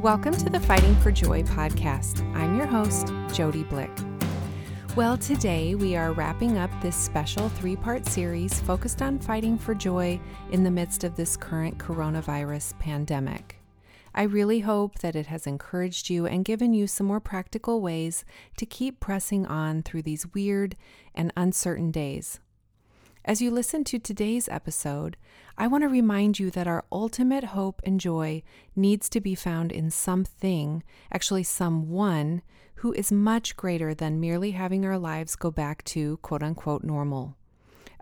Welcome to the Fighting for Joy podcast. I'm your host, Jody Blick. Well, today we are wrapping up this special three part series focused on fighting for joy in the midst of this current coronavirus pandemic. I really hope that it has encouraged you and given you some more practical ways to keep pressing on through these weird and uncertain days. As you listen to today's episode, I want to remind you that our ultimate hope and joy needs to be found in something, actually, someone who is much greater than merely having our lives go back to quote unquote normal.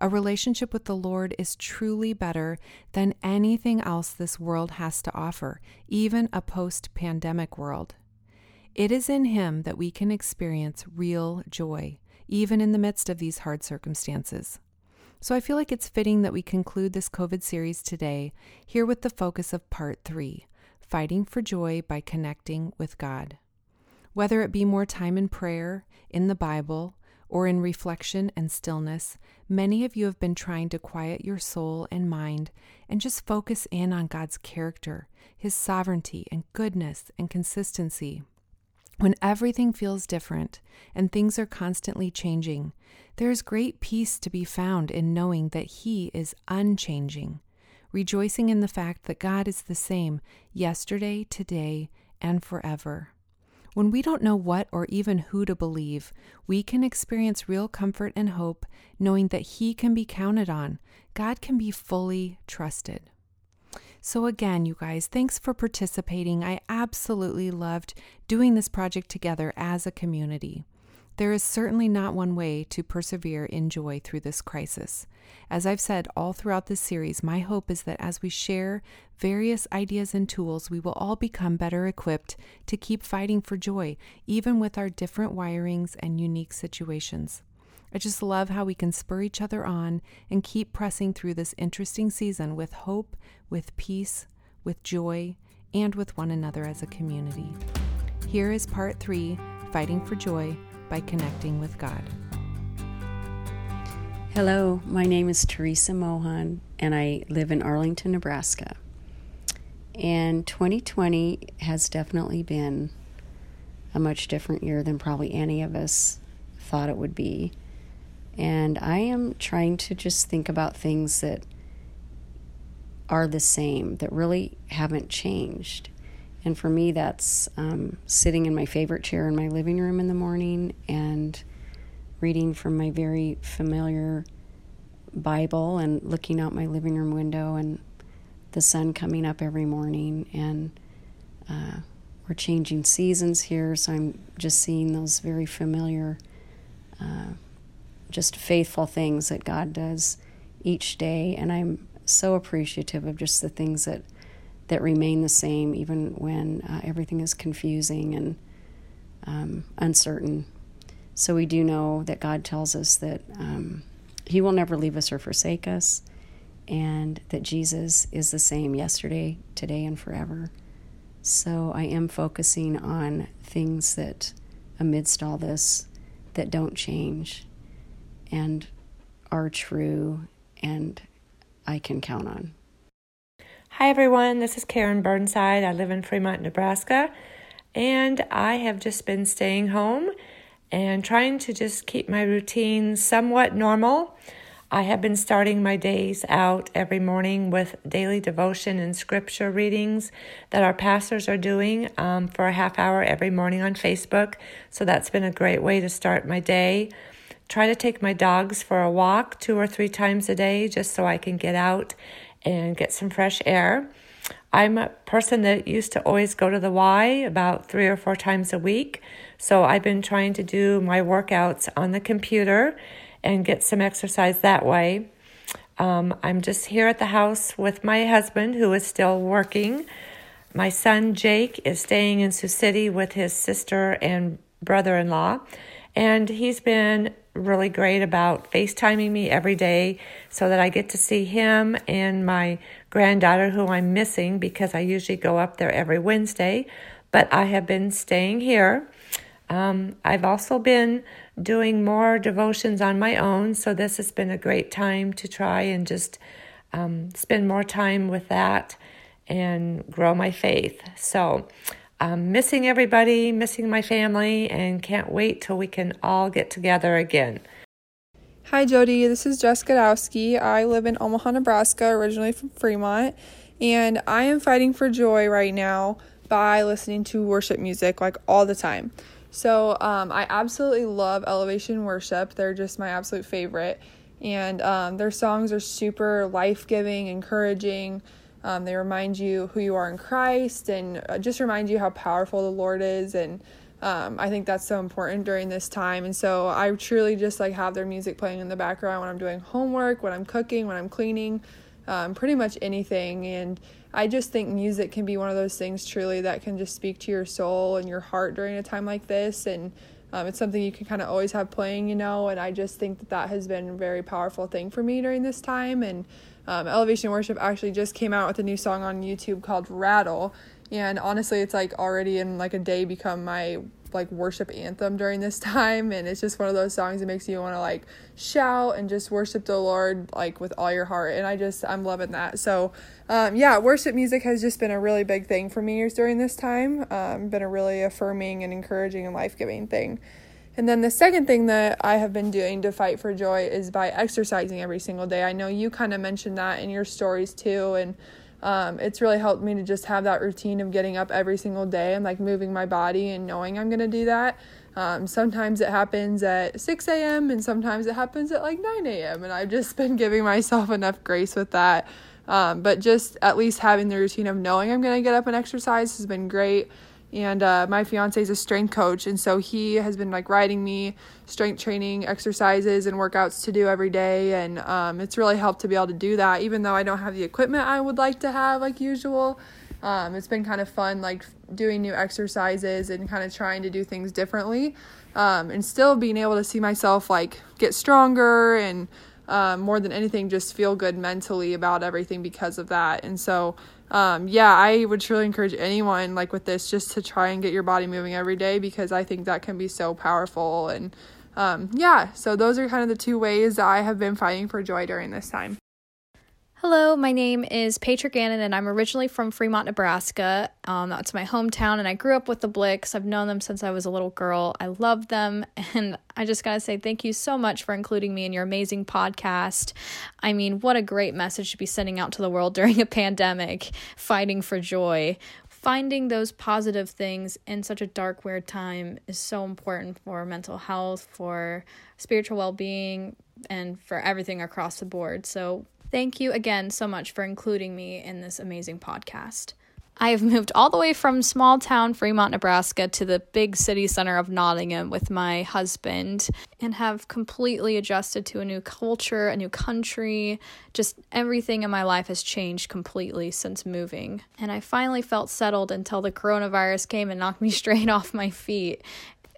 A relationship with the Lord is truly better than anything else this world has to offer, even a post pandemic world. It is in Him that we can experience real joy, even in the midst of these hard circumstances. So I feel like it's fitting that we conclude this COVID series today here with the focus of part three fighting for joy by connecting with God. Whether it be more time in prayer, in the Bible, or in reflection and stillness, many of you have been trying to quiet your soul and mind and just focus in on God's character, His sovereignty and goodness and consistency. When everything feels different and things are constantly changing, there is great peace to be found in knowing that He is unchanging, rejoicing in the fact that God is the same yesterday, today, and forever. When we don't know what or even who to believe, we can experience real comfort and hope knowing that He can be counted on. God can be fully trusted. So, again, you guys, thanks for participating. I absolutely loved doing this project together as a community. There is certainly not one way to persevere in joy through this crisis. As I've said all throughout this series, my hope is that as we share various ideas and tools, we will all become better equipped to keep fighting for joy, even with our different wirings and unique situations. I just love how we can spur each other on and keep pressing through this interesting season with hope, with peace, with joy, and with one another as a community. Here is part three Fighting for Joy by Connecting with God. Hello, my name is Teresa Mohan, and I live in Arlington, Nebraska. And 2020 has definitely been a much different year than probably any of us thought it would be. And I am trying to just think about things that are the same, that really haven't changed. And for me, that's um, sitting in my favorite chair in my living room in the morning and reading from my very familiar Bible and looking out my living room window and the sun coming up every morning. And uh, we're changing seasons here, so I'm just seeing those very familiar. Uh, just faithful things that God does each day. And I'm so appreciative of just the things that, that remain the same, even when uh, everything is confusing and um, uncertain. So we do know that God tells us that um, He will never leave us or forsake us, and that Jesus is the same yesterday, today, and forever. So I am focusing on things that, amidst all this, that don't change and are true and I can count on. Hi, everyone. This is Karen Burnside. I live in Fremont, Nebraska, and I have just been staying home and trying to just keep my routine somewhat normal. I have been starting my days out every morning with daily devotion and scripture readings that our pastors are doing um, for a half hour every morning on Facebook. So that's been a great way to start my day try to take my dogs for a walk two or three times a day just so I can get out and get some fresh air. I'm a person that used to always go to the Y about three or four times a week. So I've been trying to do my workouts on the computer and get some exercise that way. Um, I'm just here at the house with my husband, who is still working. My son Jake is staying in Sioux City with his sister and brother in law, and he's been really great about FaceTiming me every day so that I get to see him and my granddaughter, who I'm missing because I usually go up there every Wednesday. But I have been staying here. Um, I've also been doing more devotions on my own, so this has been a great time to try and just um, spend more time with that and grow my faith. So, I'm missing everybody, missing my family, and can't wait till we can all get together again. Hi, Jody. This is Jessica Dowski. I live in Omaha, Nebraska, originally from Fremont, and I am fighting for joy right now by listening to worship music like all the time. So, um, I absolutely love Elevation Worship. They're just my absolute favorite, and um, their songs are super life giving, encouraging. Um, they remind you who you are in Christ and uh, just remind you how powerful the Lord is and um, I think that's so important during this time. And so I truly just like have their music playing in the background when I'm doing homework, when I'm cooking, when I'm cleaning, um, pretty much anything. And I just think music can be one of those things truly that can just speak to your soul and your heart during a time like this. And um, it's something you can kind of always have playing, you know. And I just think that that has been a very powerful thing for me during this time. And um, Elevation Worship actually just came out with a new song on YouTube called Rattle. And honestly it's like already in like a day become my like worship anthem during this time. And it's just one of those songs that makes you want to like shout and just worship the lord like with all your heart. And i just i'm loving that. So um, yeah worship music has just been a really big thing for me during this time. Um, been a really affirming and encouraging and life-giving thing and then the second thing that i have been doing to fight for joy is by exercising every single day i know you kind of mentioned that in your stories too and um, it's really helped me to just have that routine of getting up every single day and like moving my body and knowing I'm going to do that. Um, sometimes it happens at 6 a.m. and sometimes it happens at like 9 a.m. And I've just been giving myself enough grace with that. Um, but just at least having the routine of knowing I'm going to get up and exercise has been great and uh, my fiance is a strength coach and so he has been like writing me strength training exercises and workouts to do every day and um, it's really helped to be able to do that even though i don't have the equipment i would like to have like usual. Um, it's been kind of fun like doing new exercises and kind of trying to do things differently um, and still being able to see myself like get stronger and um, more than anything just feel good mentally about everything because of that. And so um, yeah, I would truly encourage anyone like with this just to try and get your body moving every day because I think that can be so powerful. And um, yeah, so those are kind of the two ways that I have been fighting for joy during this time. Hello, my name is Patrick Gannon, and I'm originally from Fremont, Nebraska. Um, that's my hometown, and I grew up with the Blicks. I've known them since I was a little girl. I love them, and I just gotta say thank you so much for including me in your amazing podcast. I mean, what a great message to be sending out to the world during a pandemic, fighting for joy. Finding those positive things in such a dark, weird time is so important for mental health, for spiritual well being, and for everything across the board. So, Thank you again so much for including me in this amazing podcast. I have moved all the way from small town Fremont, Nebraska to the big city center of Nottingham with my husband and have completely adjusted to a new culture, a new country. Just everything in my life has changed completely since moving. And I finally felt settled until the coronavirus came and knocked me straight off my feet.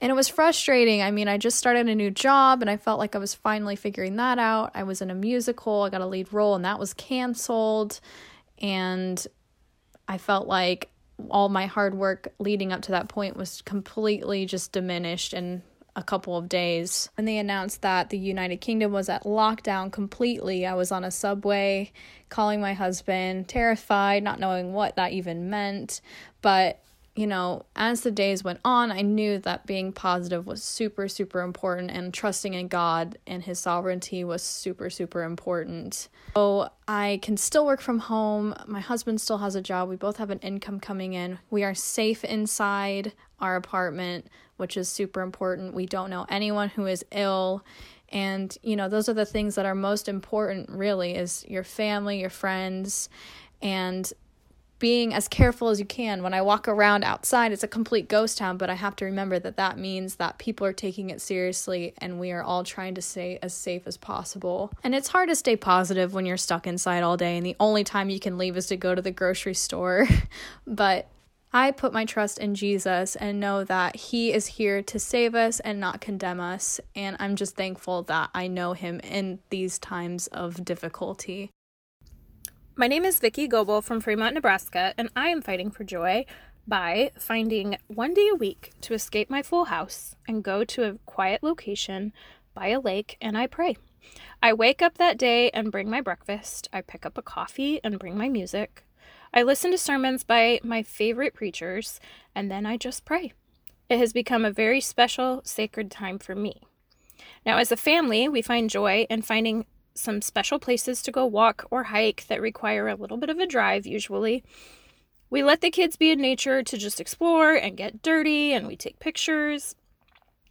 And it was frustrating. I mean, I just started a new job and I felt like I was finally figuring that out. I was in a musical, I got a lead role, and that was canceled. And I felt like all my hard work leading up to that point was completely just diminished in a couple of days. When they announced that the United Kingdom was at lockdown completely, I was on a subway calling my husband, terrified, not knowing what that even meant. But you know, as the days went on, I knew that being positive was super, super important and trusting in God and His sovereignty was super, super important. So I can still work from home. My husband still has a job. We both have an income coming in. We are safe inside our apartment, which is super important. We don't know anyone who is ill. And, you know, those are the things that are most important, really, is your family, your friends, and being as careful as you can. When I walk around outside, it's a complete ghost town, but I have to remember that that means that people are taking it seriously and we are all trying to stay as safe as possible. And it's hard to stay positive when you're stuck inside all day and the only time you can leave is to go to the grocery store. but I put my trust in Jesus and know that He is here to save us and not condemn us. And I'm just thankful that I know Him in these times of difficulty. My name is Vicki Goebel from Fremont, Nebraska, and I am fighting for joy by finding one day a week to escape my full house and go to a quiet location by a lake and I pray. I wake up that day and bring my breakfast. I pick up a coffee and bring my music. I listen to sermons by my favorite preachers, and then I just pray. It has become a very special, sacred time for me. Now, as a family, we find joy in finding some special places to go walk or hike that require a little bit of a drive, usually. We let the kids be in nature to just explore and get dirty, and we take pictures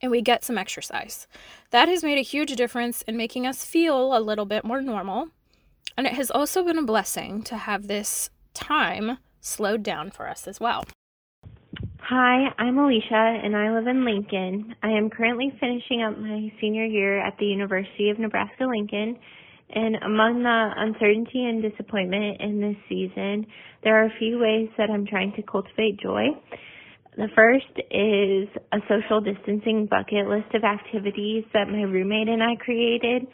and we get some exercise. That has made a huge difference in making us feel a little bit more normal. And it has also been a blessing to have this time slowed down for us as well. Hi, I'm Alicia and I live in Lincoln. I am currently finishing up my senior year at the University of Nebraska Lincoln. And among the uncertainty and disappointment in this season, there are a few ways that I'm trying to cultivate joy. The first is a social distancing bucket list of activities that my roommate and I created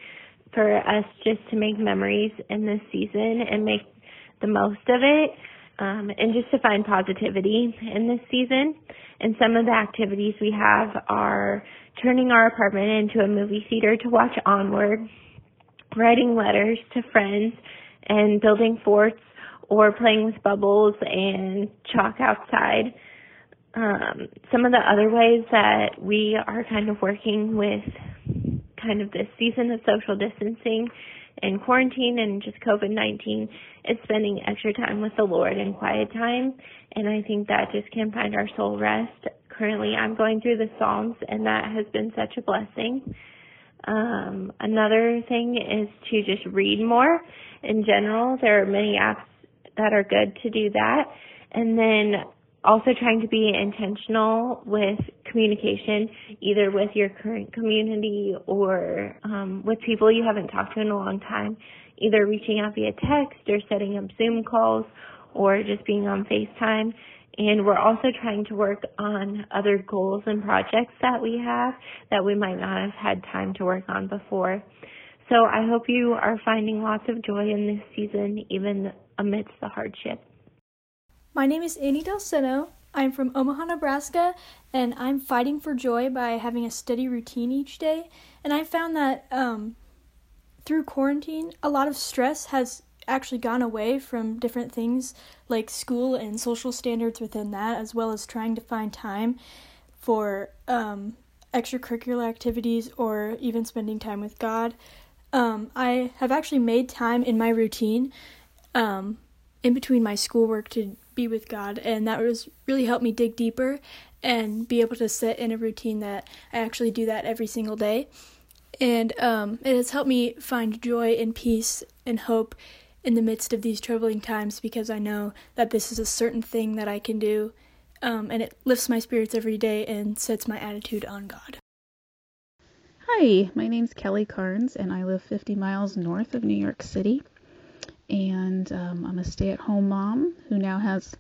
for us just to make memories in this season and make the most of it um, and just to find positivity in this season. And some of the activities we have are turning our apartment into a movie theater to watch Onward, writing letters to friends, and building forts or playing with bubbles and chalk outside. Um, some of the other ways that we are kind of working with kind of this season of social distancing and quarantine and just COVID 19 is spending extra time with the Lord and quiet time. And I think that just can find our soul rest. Currently, I'm going through the Psalms, and that has been such a blessing. Um, another thing is to just read more. In general, there are many apps that are good to do that. And then also trying to be intentional with communication, either with your current community or um, with people you haven't talked to in a long time, either reaching out via text or setting up Zoom calls or just being on FaceTime. And we're also trying to work on other goals and projects that we have that we might not have had time to work on before. So I hope you are finding lots of joy in this season, even amidst the hardship. My name is Annie Del. I'm from Omaha, Nebraska, and I'm fighting for joy by having a steady routine each day. And I found that um, through quarantine, a lot of stress has actually gone away from different things like school and social standards within that, as well as trying to find time for um, extracurricular activities or even spending time with God. Um, I have actually made time in my routine um, in between my schoolwork to be with God, and that was really helped me dig deeper and be able to sit in a routine that I actually do that every single day. And um, it has helped me find joy and peace and hope in the midst of these troubling times because I know that this is a certain thing that I can do, um, and it lifts my spirits every day and sets my attitude on God. Hi, my name's Kelly Carnes, and I live 50 miles north of New York City and um, I'm a stay at home mom who now has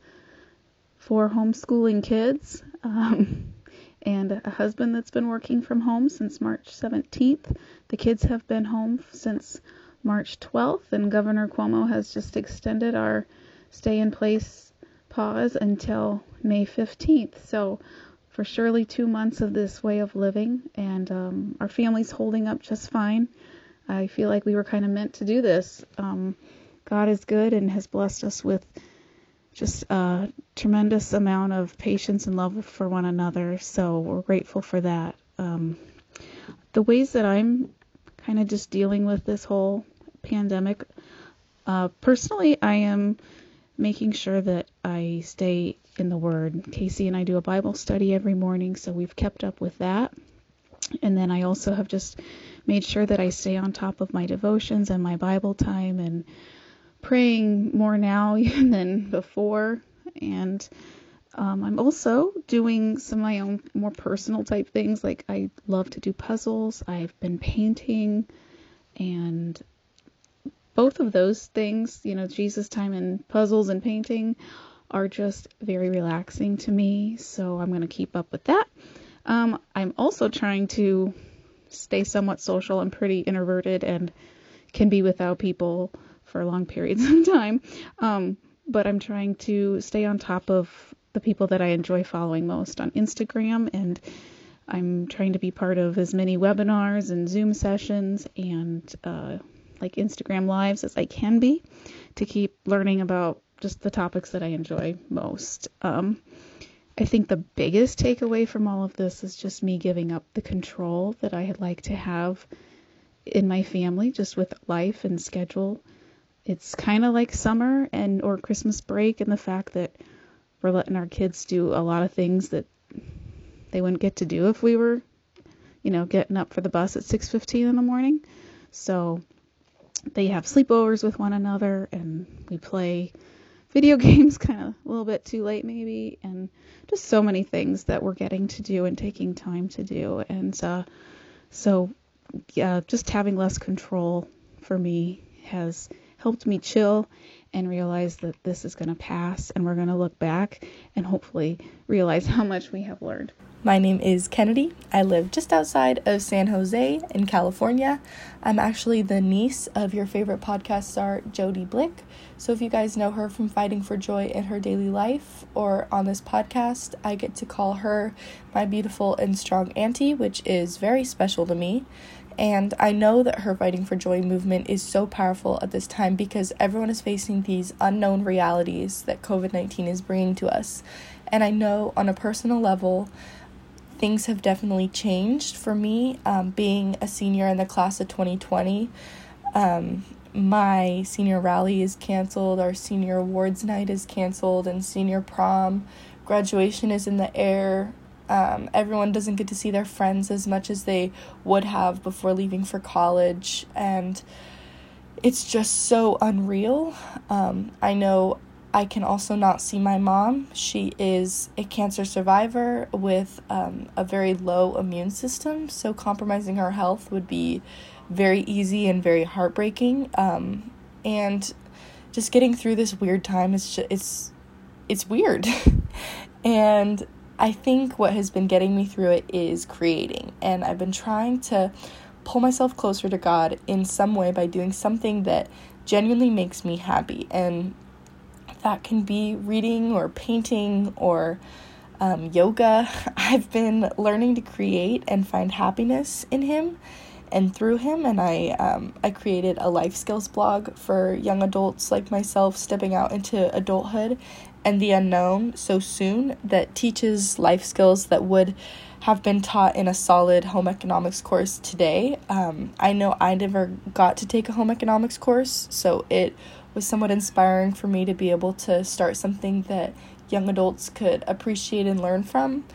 four homeschooling kids um, and a husband that's been working from home since March 17th. The kids have been home since March 12th, and Governor Cuomo has just extended our stay in place pause until May 15th. So, for surely two months of this way of living, and um, our family's holding up just fine. I feel like we were kind of meant to do this. Um, God is good and has blessed us with just a tremendous amount of patience and love for one another. So we're grateful for that. Um, the ways that I'm kind of just dealing with this whole pandemic, uh, personally, I am making sure that I stay in the Word. Casey and I do a Bible study every morning, so we've kept up with that. And then I also have just made sure that I stay on top of my devotions and my Bible time and praying more now than before. And um, I'm also doing some of my own more personal type things. Like I love to do puzzles. I've been painting, and both of those things, you know, Jesus time and puzzles and painting, are just very relaxing to me. So I'm going to keep up with that. Um, I'm also trying to stay somewhat social. I'm pretty introverted and can be without people for long periods of time. Um, but I'm trying to stay on top of the people that I enjoy following most on Instagram, and I'm trying to be part of as many webinars and Zoom sessions and uh, like Instagram lives as I can be to keep learning about just the topics that I enjoy most. Um, I think the biggest takeaway from all of this is just me giving up the control that I had like to have in my family, just with life and schedule. It's kind of like summer and or Christmas break, and the fact that we're letting our kids do a lot of things that they wouldn't get to do if we were, you know, getting up for the bus at 6:15 in the morning. So they have sleepovers with one another, and we play video games kind of a little bit too late maybe and just so many things that we're getting to do and taking time to do and uh, so yeah just having less control for me has helped me chill and realize that this is going to pass and we're going to look back and hopefully realize how much we have learned my name is Kennedy. I live just outside of San Jose in California. I'm actually the niece of your favorite podcast star, Jody Blick. So if you guys know her from Fighting for Joy in her daily life or on this podcast, I get to call her my beautiful and strong auntie, which is very special to me. And I know that her Fighting for Joy movement is so powerful at this time because everyone is facing these unknown realities that COVID 19 is bringing to us. And I know on a personal level, things have definitely changed for me um, being a senior in the class of 2020 um, my senior rally is canceled our senior awards night is canceled and senior prom graduation is in the air um, everyone doesn't get to see their friends as much as they would have before leaving for college and it's just so unreal um, i know I can also not see my mom. She is a cancer survivor with um, a very low immune system, so compromising her health would be very easy and very heartbreaking. Um, and just getting through this weird time is just, it's it's weird. and I think what has been getting me through it is creating, and I've been trying to pull myself closer to God in some way by doing something that genuinely makes me happy and that can be reading or painting or um, yoga. I've been learning to create and find happiness in Him and through Him. And I um, I created a life skills blog for young adults like myself stepping out into adulthood and the unknown so soon that teaches life skills that would have been taught in a solid home economics course today. Um, I know I never got to take a home economics course, so it was somewhat inspiring for me to be able to start something that young adults could appreciate and learn from.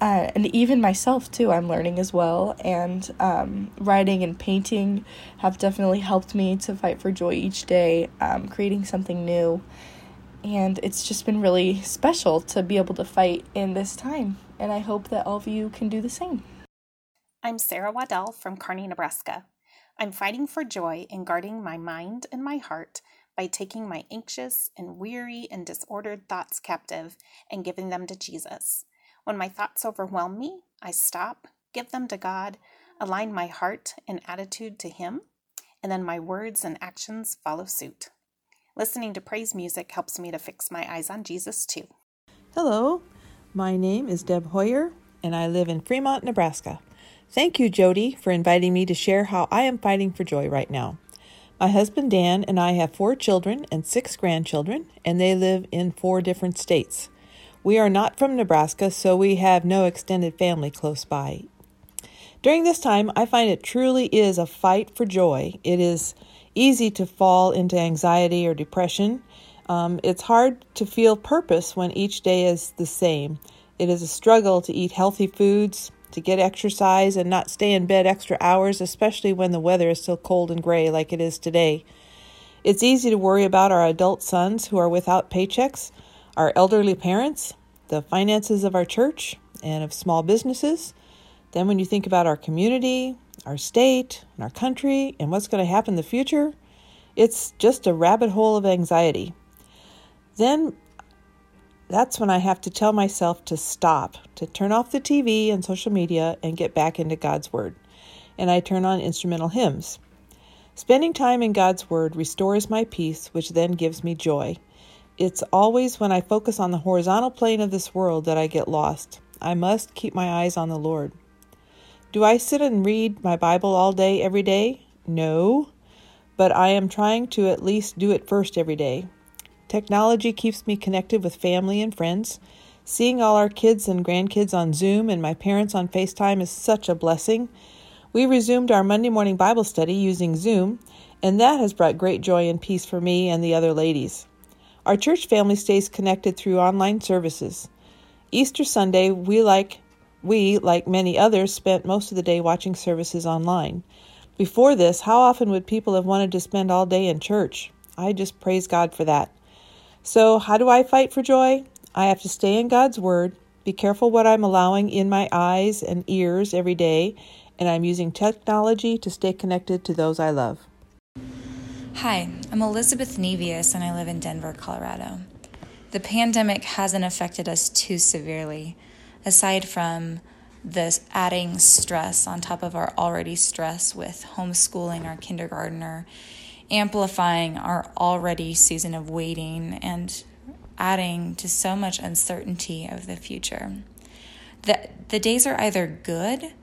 Uh, and even myself too i'm learning as well and um, writing and painting have definitely helped me to fight for joy each day um, creating something new and it's just been really special to be able to fight in this time and i hope that all of you can do the same i'm sarah waddell from kearney nebraska i'm fighting for joy in guarding my mind and my heart by taking my anxious and weary and disordered thoughts captive and giving them to Jesus. When my thoughts overwhelm me, I stop, give them to God, align my heart and attitude to Him, and then my words and actions follow suit. Listening to praise music helps me to fix my eyes on Jesus too. Hello, my name is Deb Hoyer, and I live in Fremont, Nebraska. Thank you, Jody, for inviting me to share how I am fighting for joy right now. My husband Dan and I have four children and six grandchildren, and they live in four different states. We are not from Nebraska, so we have no extended family close by. During this time, I find it truly is a fight for joy. It is easy to fall into anxiety or depression. Um, it's hard to feel purpose when each day is the same. It is a struggle to eat healthy foods, to get exercise and not stay in bed extra hours, especially when the weather is still cold and gray like it is today. It's easy to worry about our adult sons who are without paychecks, our elderly parents, the finances of our church and of small businesses. Then, when you think about our community, our state, and our country, and what's going to happen in the future, it's just a rabbit hole of anxiety. Then that's when I have to tell myself to stop, to turn off the TV and social media and get back into God's Word. And I turn on instrumental hymns. Spending time in God's Word restores my peace, which then gives me joy. It's always when I focus on the horizontal plane of this world that I get lost. I must keep my eyes on the Lord. Do I sit and read my Bible all day, every day? No, but I am trying to at least do it first every day. Technology keeps me connected with family and friends. Seeing all our kids and grandkids on Zoom and my parents on FaceTime is such a blessing. We resumed our Monday morning Bible study using Zoom, and that has brought great joy and peace for me and the other ladies. Our church family stays connected through online services. Easter Sunday, we like we, like many others, spent most of the day watching services online. Before this, how often would people have wanted to spend all day in church? I just praise God for that. So, how do I fight for joy? I have to stay in God's Word, be careful what I'm allowing in my eyes and ears every day, and I'm using technology to stay connected to those I love. Hi, I'm Elizabeth Nevius and I live in Denver, Colorado. The pandemic hasn't affected us too severely, aside from the adding stress on top of our already stress with homeschooling our kindergartner, amplifying our already season of waiting, and adding to so much uncertainty of the future. The, the days are either good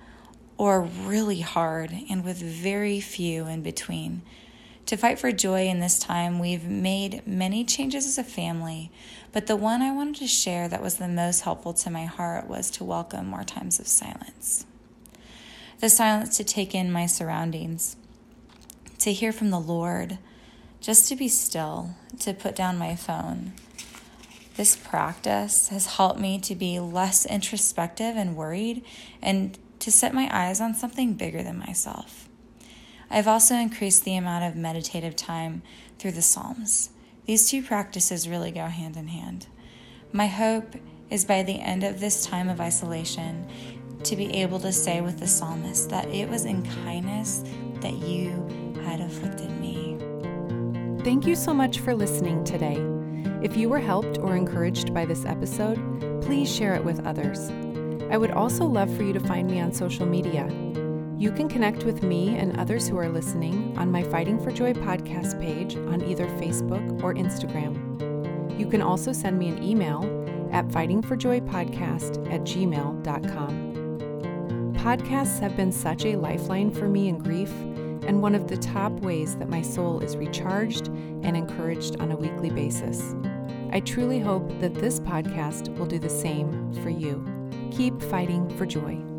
or really hard, and with very few in between. To fight for joy in this time, we've made many changes as a family, but the one I wanted to share that was the most helpful to my heart was to welcome more times of silence. The silence to take in my surroundings, to hear from the Lord, just to be still, to put down my phone this practice has helped me to be less introspective and worried and to set my eyes on something bigger than myself. I've also increased the amount of meditative time through the Psalms. These two practices really go hand in hand. My hope is by the end of this time of isolation to be able to say with the psalmist that it was in kindness that you had afflicted me. Thank you so much for listening today. If you were helped or encouraged by this episode, please share it with others. I would also love for you to find me on social media. You can connect with me and others who are listening on my Fighting for Joy podcast page on either Facebook or Instagram. You can also send me an email at fightingforjoypodcast at gmail.com. Podcasts have been such a lifeline for me in grief and one of the top ways that my soul is recharged and encouraged on a weekly basis. I truly hope that this podcast will do the same for you. Keep fighting for joy.